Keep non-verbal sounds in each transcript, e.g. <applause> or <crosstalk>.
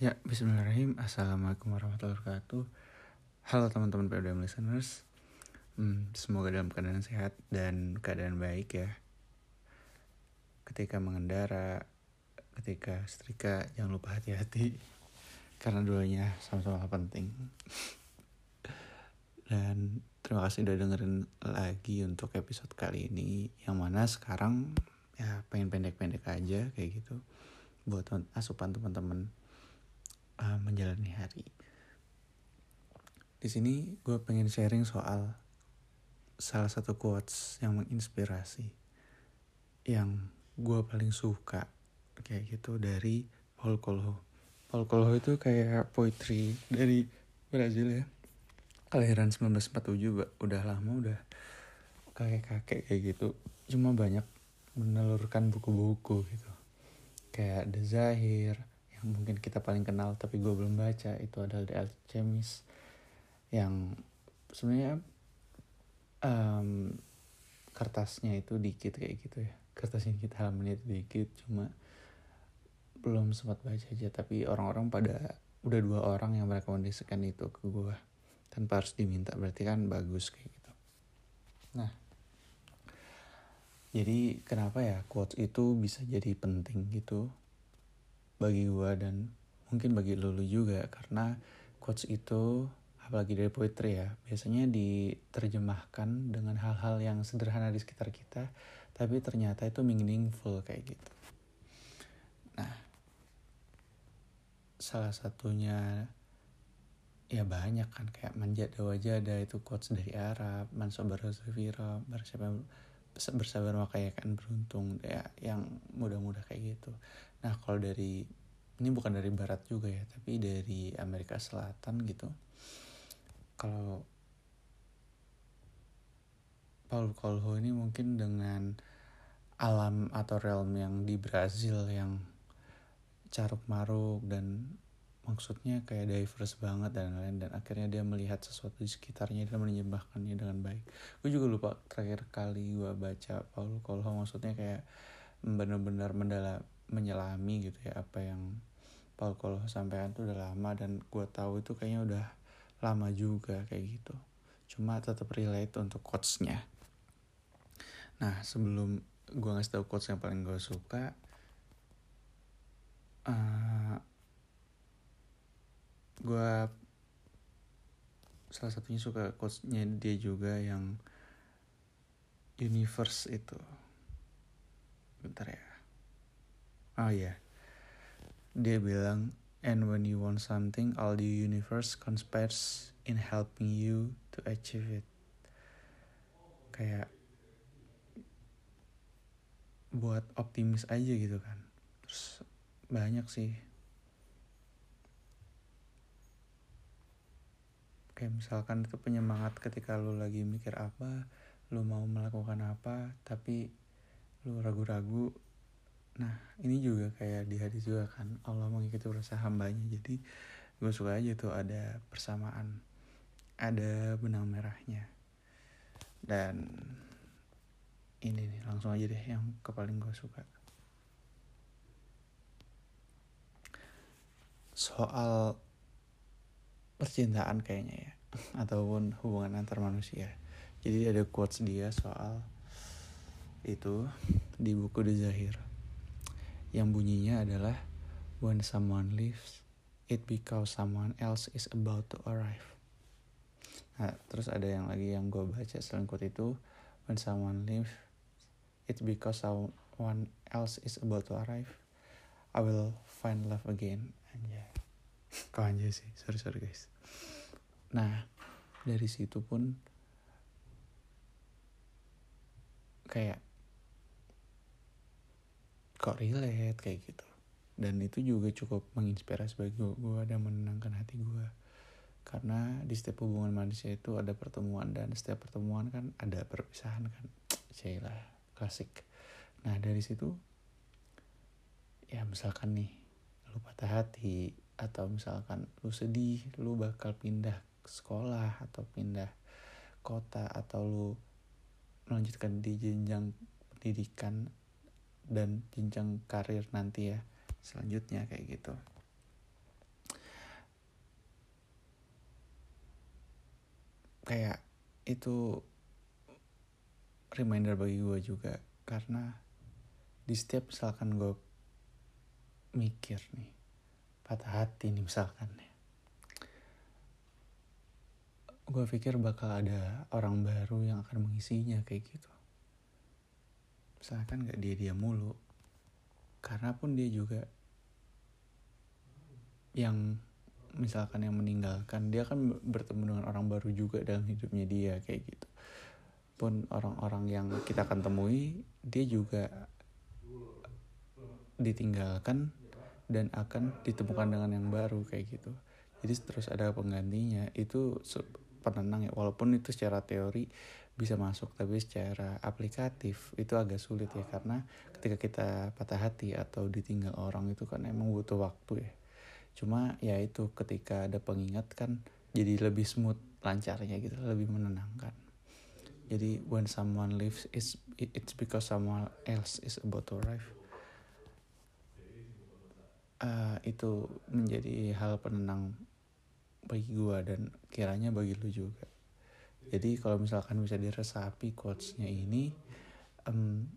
Ya, bismillahirrahmanirrahim. Assalamualaikum warahmatullahi wabarakatuh. Halo teman-teman PWDM listeners. Hmm, semoga dalam keadaan sehat dan keadaan baik ya. Ketika mengendara, ketika setrika, jangan lupa hati-hati. Karena duanya sama-sama penting. Dan terima kasih udah dengerin lagi untuk episode kali ini. Yang mana sekarang ya pengen pendek-pendek aja kayak gitu. Buat asupan teman-teman menjalani hari. Di sini gue pengen sharing soal salah satu quotes yang menginspirasi, yang gue paling suka kayak gitu dari Paul Coelho. Paul Coelho itu kayak poetry dari Brazil ya. Kelahiran 1947 udah lama udah kayak kakek kayak gitu. Cuma banyak menelurkan buku-buku gitu. Kayak The Zahir, yang mungkin kita paling kenal tapi gue belum baca itu adalah The Alchemist yang sebenarnya um, kertasnya itu dikit kayak gitu ya. Kertas yang kita halaman itu dikit cuma belum sempat baca aja. Tapi orang-orang pada udah dua orang yang merekomendasikan itu ke gue tanpa harus diminta berarti kan bagus kayak gitu. Nah jadi kenapa ya quotes itu bisa jadi penting gitu bagi gue dan mungkin bagi lulu juga karena quotes itu apalagi dari poetry ya biasanya diterjemahkan dengan hal-hal yang sederhana di sekitar kita tapi ternyata itu meaningful kayak gitu. Nah salah satunya ya banyak kan kayak manjada wajada itu quotes dari Arab mansobar bersabar bersabar makanya kan beruntung ya yang mudah-mudah kayak gitu Nah kalau dari ini bukan dari barat juga ya, tapi dari Amerika Selatan gitu. Kalau Paul Coelho ini mungkin dengan alam atau realm yang di Brazil yang caruk maruk dan maksudnya kayak diverse banget dan lain-lain dan akhirnya dia melihat sesuatu di sekitarnya dan menyembahkannya dengan baik. Gue juga lupa terakhir kali gue baca Paul Coelho maksudnya kayak benar-benar mendalam menyelami gitu ya apa yang Paul Coelho sampaikan tuh udah lama dan gue tahu itu kayaknya udah lama juga kayak gitu cuma tetap relate untuk quotesnya nah sebelum gue ngasih tau quotes yang paling gue suka uh, gue salah satunya suka quotesnya dia juga yang universe itu. Bentar ya. Oh ya yeah. dia bilang and when you want something all the universe conspires in helping you to achieve it. Kayak buat optimis aja gitu kan. Terus banyak sih kayak misalkan itu penyemangat ketika lu lagi mikir apa lu mau melakukan apa tapi lu ragu-ragu. Nah ini juga kayak di hadis juga kan Allah mengikuti berusaha hambanya. Jadi gue suka aja tuh ada persamaan Ada benang merahnya. Dan ini nih langsung aja deh yang kepaling gue suka. Soal percintaan kayaknya ya. Ataupun hubungan antar manusia. Jadi ada quotes dia soal itu di buku The Zahir. Yang bunyinya adalah when someone leaves it because someone else is about to arrive. Nah terus ada yang lagi yang gue baca selain quote itu when someone leaves it because someone else is about to arrive. I will find love again. Anjay kau anjay sih. Sorry sorry guys. Nah dari situ pun kayak kok relate kayak gitu. Dan itu juga cukup menginspirasi bagi gue, gue dan menenangkan hati gue karena di setiap hubungan manusia itu ada pertemuan. Dan setiap pertemuan kan ada perpisahan kan. Cailah klasik. Nah dari situ ya misalkan nih lu patah hati atau misalkan lu sedih lu bakal pindah sekolah atau pindah kota atau lu melanjutkan di jenjang pendidikan dan jenjang karir nanti ya selanjutnya kayak gitu. Kayak itu reminder bagi gue juga karena di setiap misalkan gue mikir nih patah hati nih misalkan ya. Gue pikir bakal ada orang baru yang akan mengisinya kayak gitu. Misalkan gak dia dia mulu karena pun dia juga yang misalkan yang meninggalkan dia kan bertemu dengan orang baru juga dalam hidupnya dia kayak gitu. Pun orang-orang yang kita akan temui dia juga ditinggalkan dan akan ditemukan dengan yang baru kayak gitu. Jadi terus ada penggantinya itu penenang ya. Walaupun itu secara teori bisa masuk tapi secara aplikatif itu agak sulit ya. Karena ketika kita patah hati atau ditinggal orang itu kan emang butuh waktu ya. Cuma ya itu ketika ada pengingat kan jadi lebih smooth lancarnya gitu lebih menenangkan. Jadi when someone leaves it's it's because someone else is about to arrive uh, itu menjadi hal penenang bagi gua dan kiranya bagi lu juga. Jadi kalau misalkan bisa diresapi quotesnya ini um,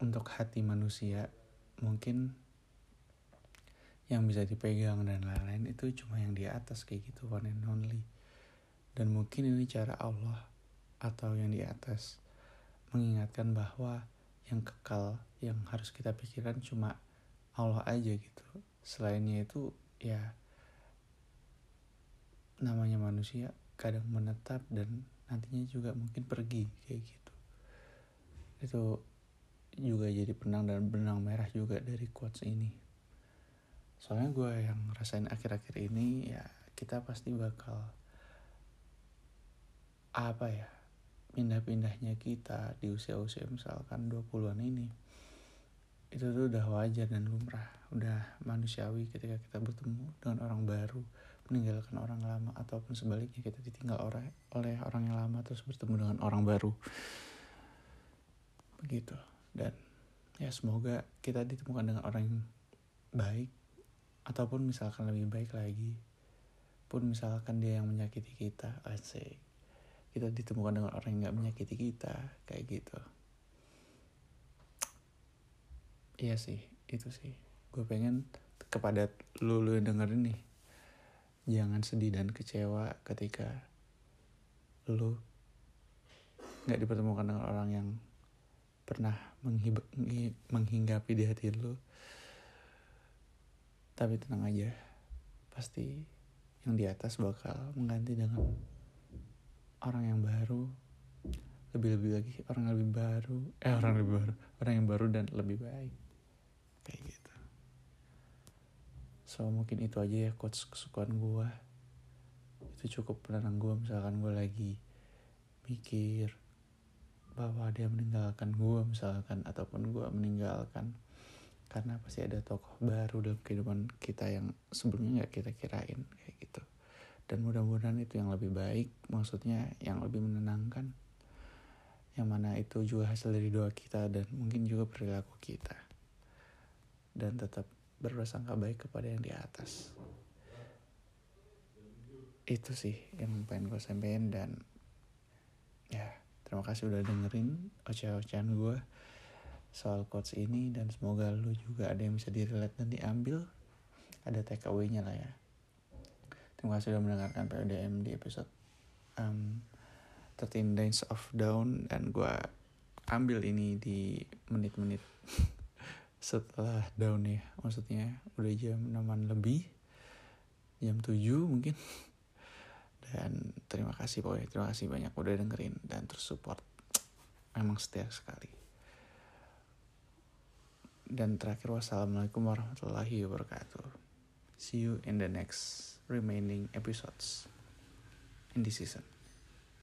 untuk hati manusia mungkin yang bisa dipegang dan lain-lain itu cuma yang di atas kayak gitu one and only. Dan mungkin ini cara Allah atau yang di atas mengingatkan bahwa yang kekal yang harus kita pikirkan cuma Allah aja gitu. Selainnya itu ya namanya manusia kadang menetap dan nantinya juga mungkin pergi kayak gitu. Itu juga jadi penang dan benang merah juga dari quotes ini. Soalnya gue yang rasain akhir-akhir ini ya kita pasti bakal apa ya pindah-pindahnya kita di usia-usia misalkan 20-an ini itu tuh udah wajar dan lumrah. Udah manusiawi ketika kita bertemu dengan orang baru meninggalkan orang lama ataupun sebaliknya kita ditinggal oleh oleh orang yang lama terus bertemu dengan orang baru. Begitu. Dan ya semoga kita ditemukan dengan orang yang baik ataupun misalkan lebih baik lagi pun misalkan dia yang menyakiti kita asik kita ditemukan dengan orang yang nggak menyakiti kita kayak gitu. Iya sih itu sih. Gue pengen kepada lu lu yang dengerin nih jangan sedih dan kecewa ketika lu nggak dipertemukan dengan orang yang pernah menghinggapi di hati lu. Tapi tenang aja pasti yang di atas bakal mengganti dengan orang yang baru lebih-lebih lagi orang yang lebih baru eh orang yang lebih baru orang yang baru dan lebih baik. Kayak gitu. So mungkin itu aja ya quotes kesukaan gue itu cukup penenang gue misalkan gue lagi mikir bahwa dia meninggalkan gue misalkan ataupun gue meninggalkan karena pasti ada tokoh baru dalam kehidupan kita yang sebelumnya nggak kita kirain kayak gitu dan mudah-mudahan itu yang lebih baik maksudnya yang lebih menenangkan. Yang mana itu juga hasil dari doa kita dan mungkin juga perilaku kita. Dan tetap berprasangka baik kepada yang di atas. Itu sih yang pengen gue sampein dan ya terima kasih udah dengerin oceh-ocehan gue soal quotes ini dan semoga lu juga ada yang bisa dirilet dan diambil. Ada takeaway nya lah ya terima kasih sudah mendengarkan PDM di episode um, 13 Days of Down dan gue ambil ini di menit-menit <laughs> setelah down ya. Maksudnya udah jam 6 lebih jam 7 mungkin. Dan terima kasih pokoknya terima kasih banyak udah dengerin dan terus support memang setia sekali. Dan terakhir wassalamualaikum warahmatullahi wabarakatuh. See you in the next remaining episodes in this season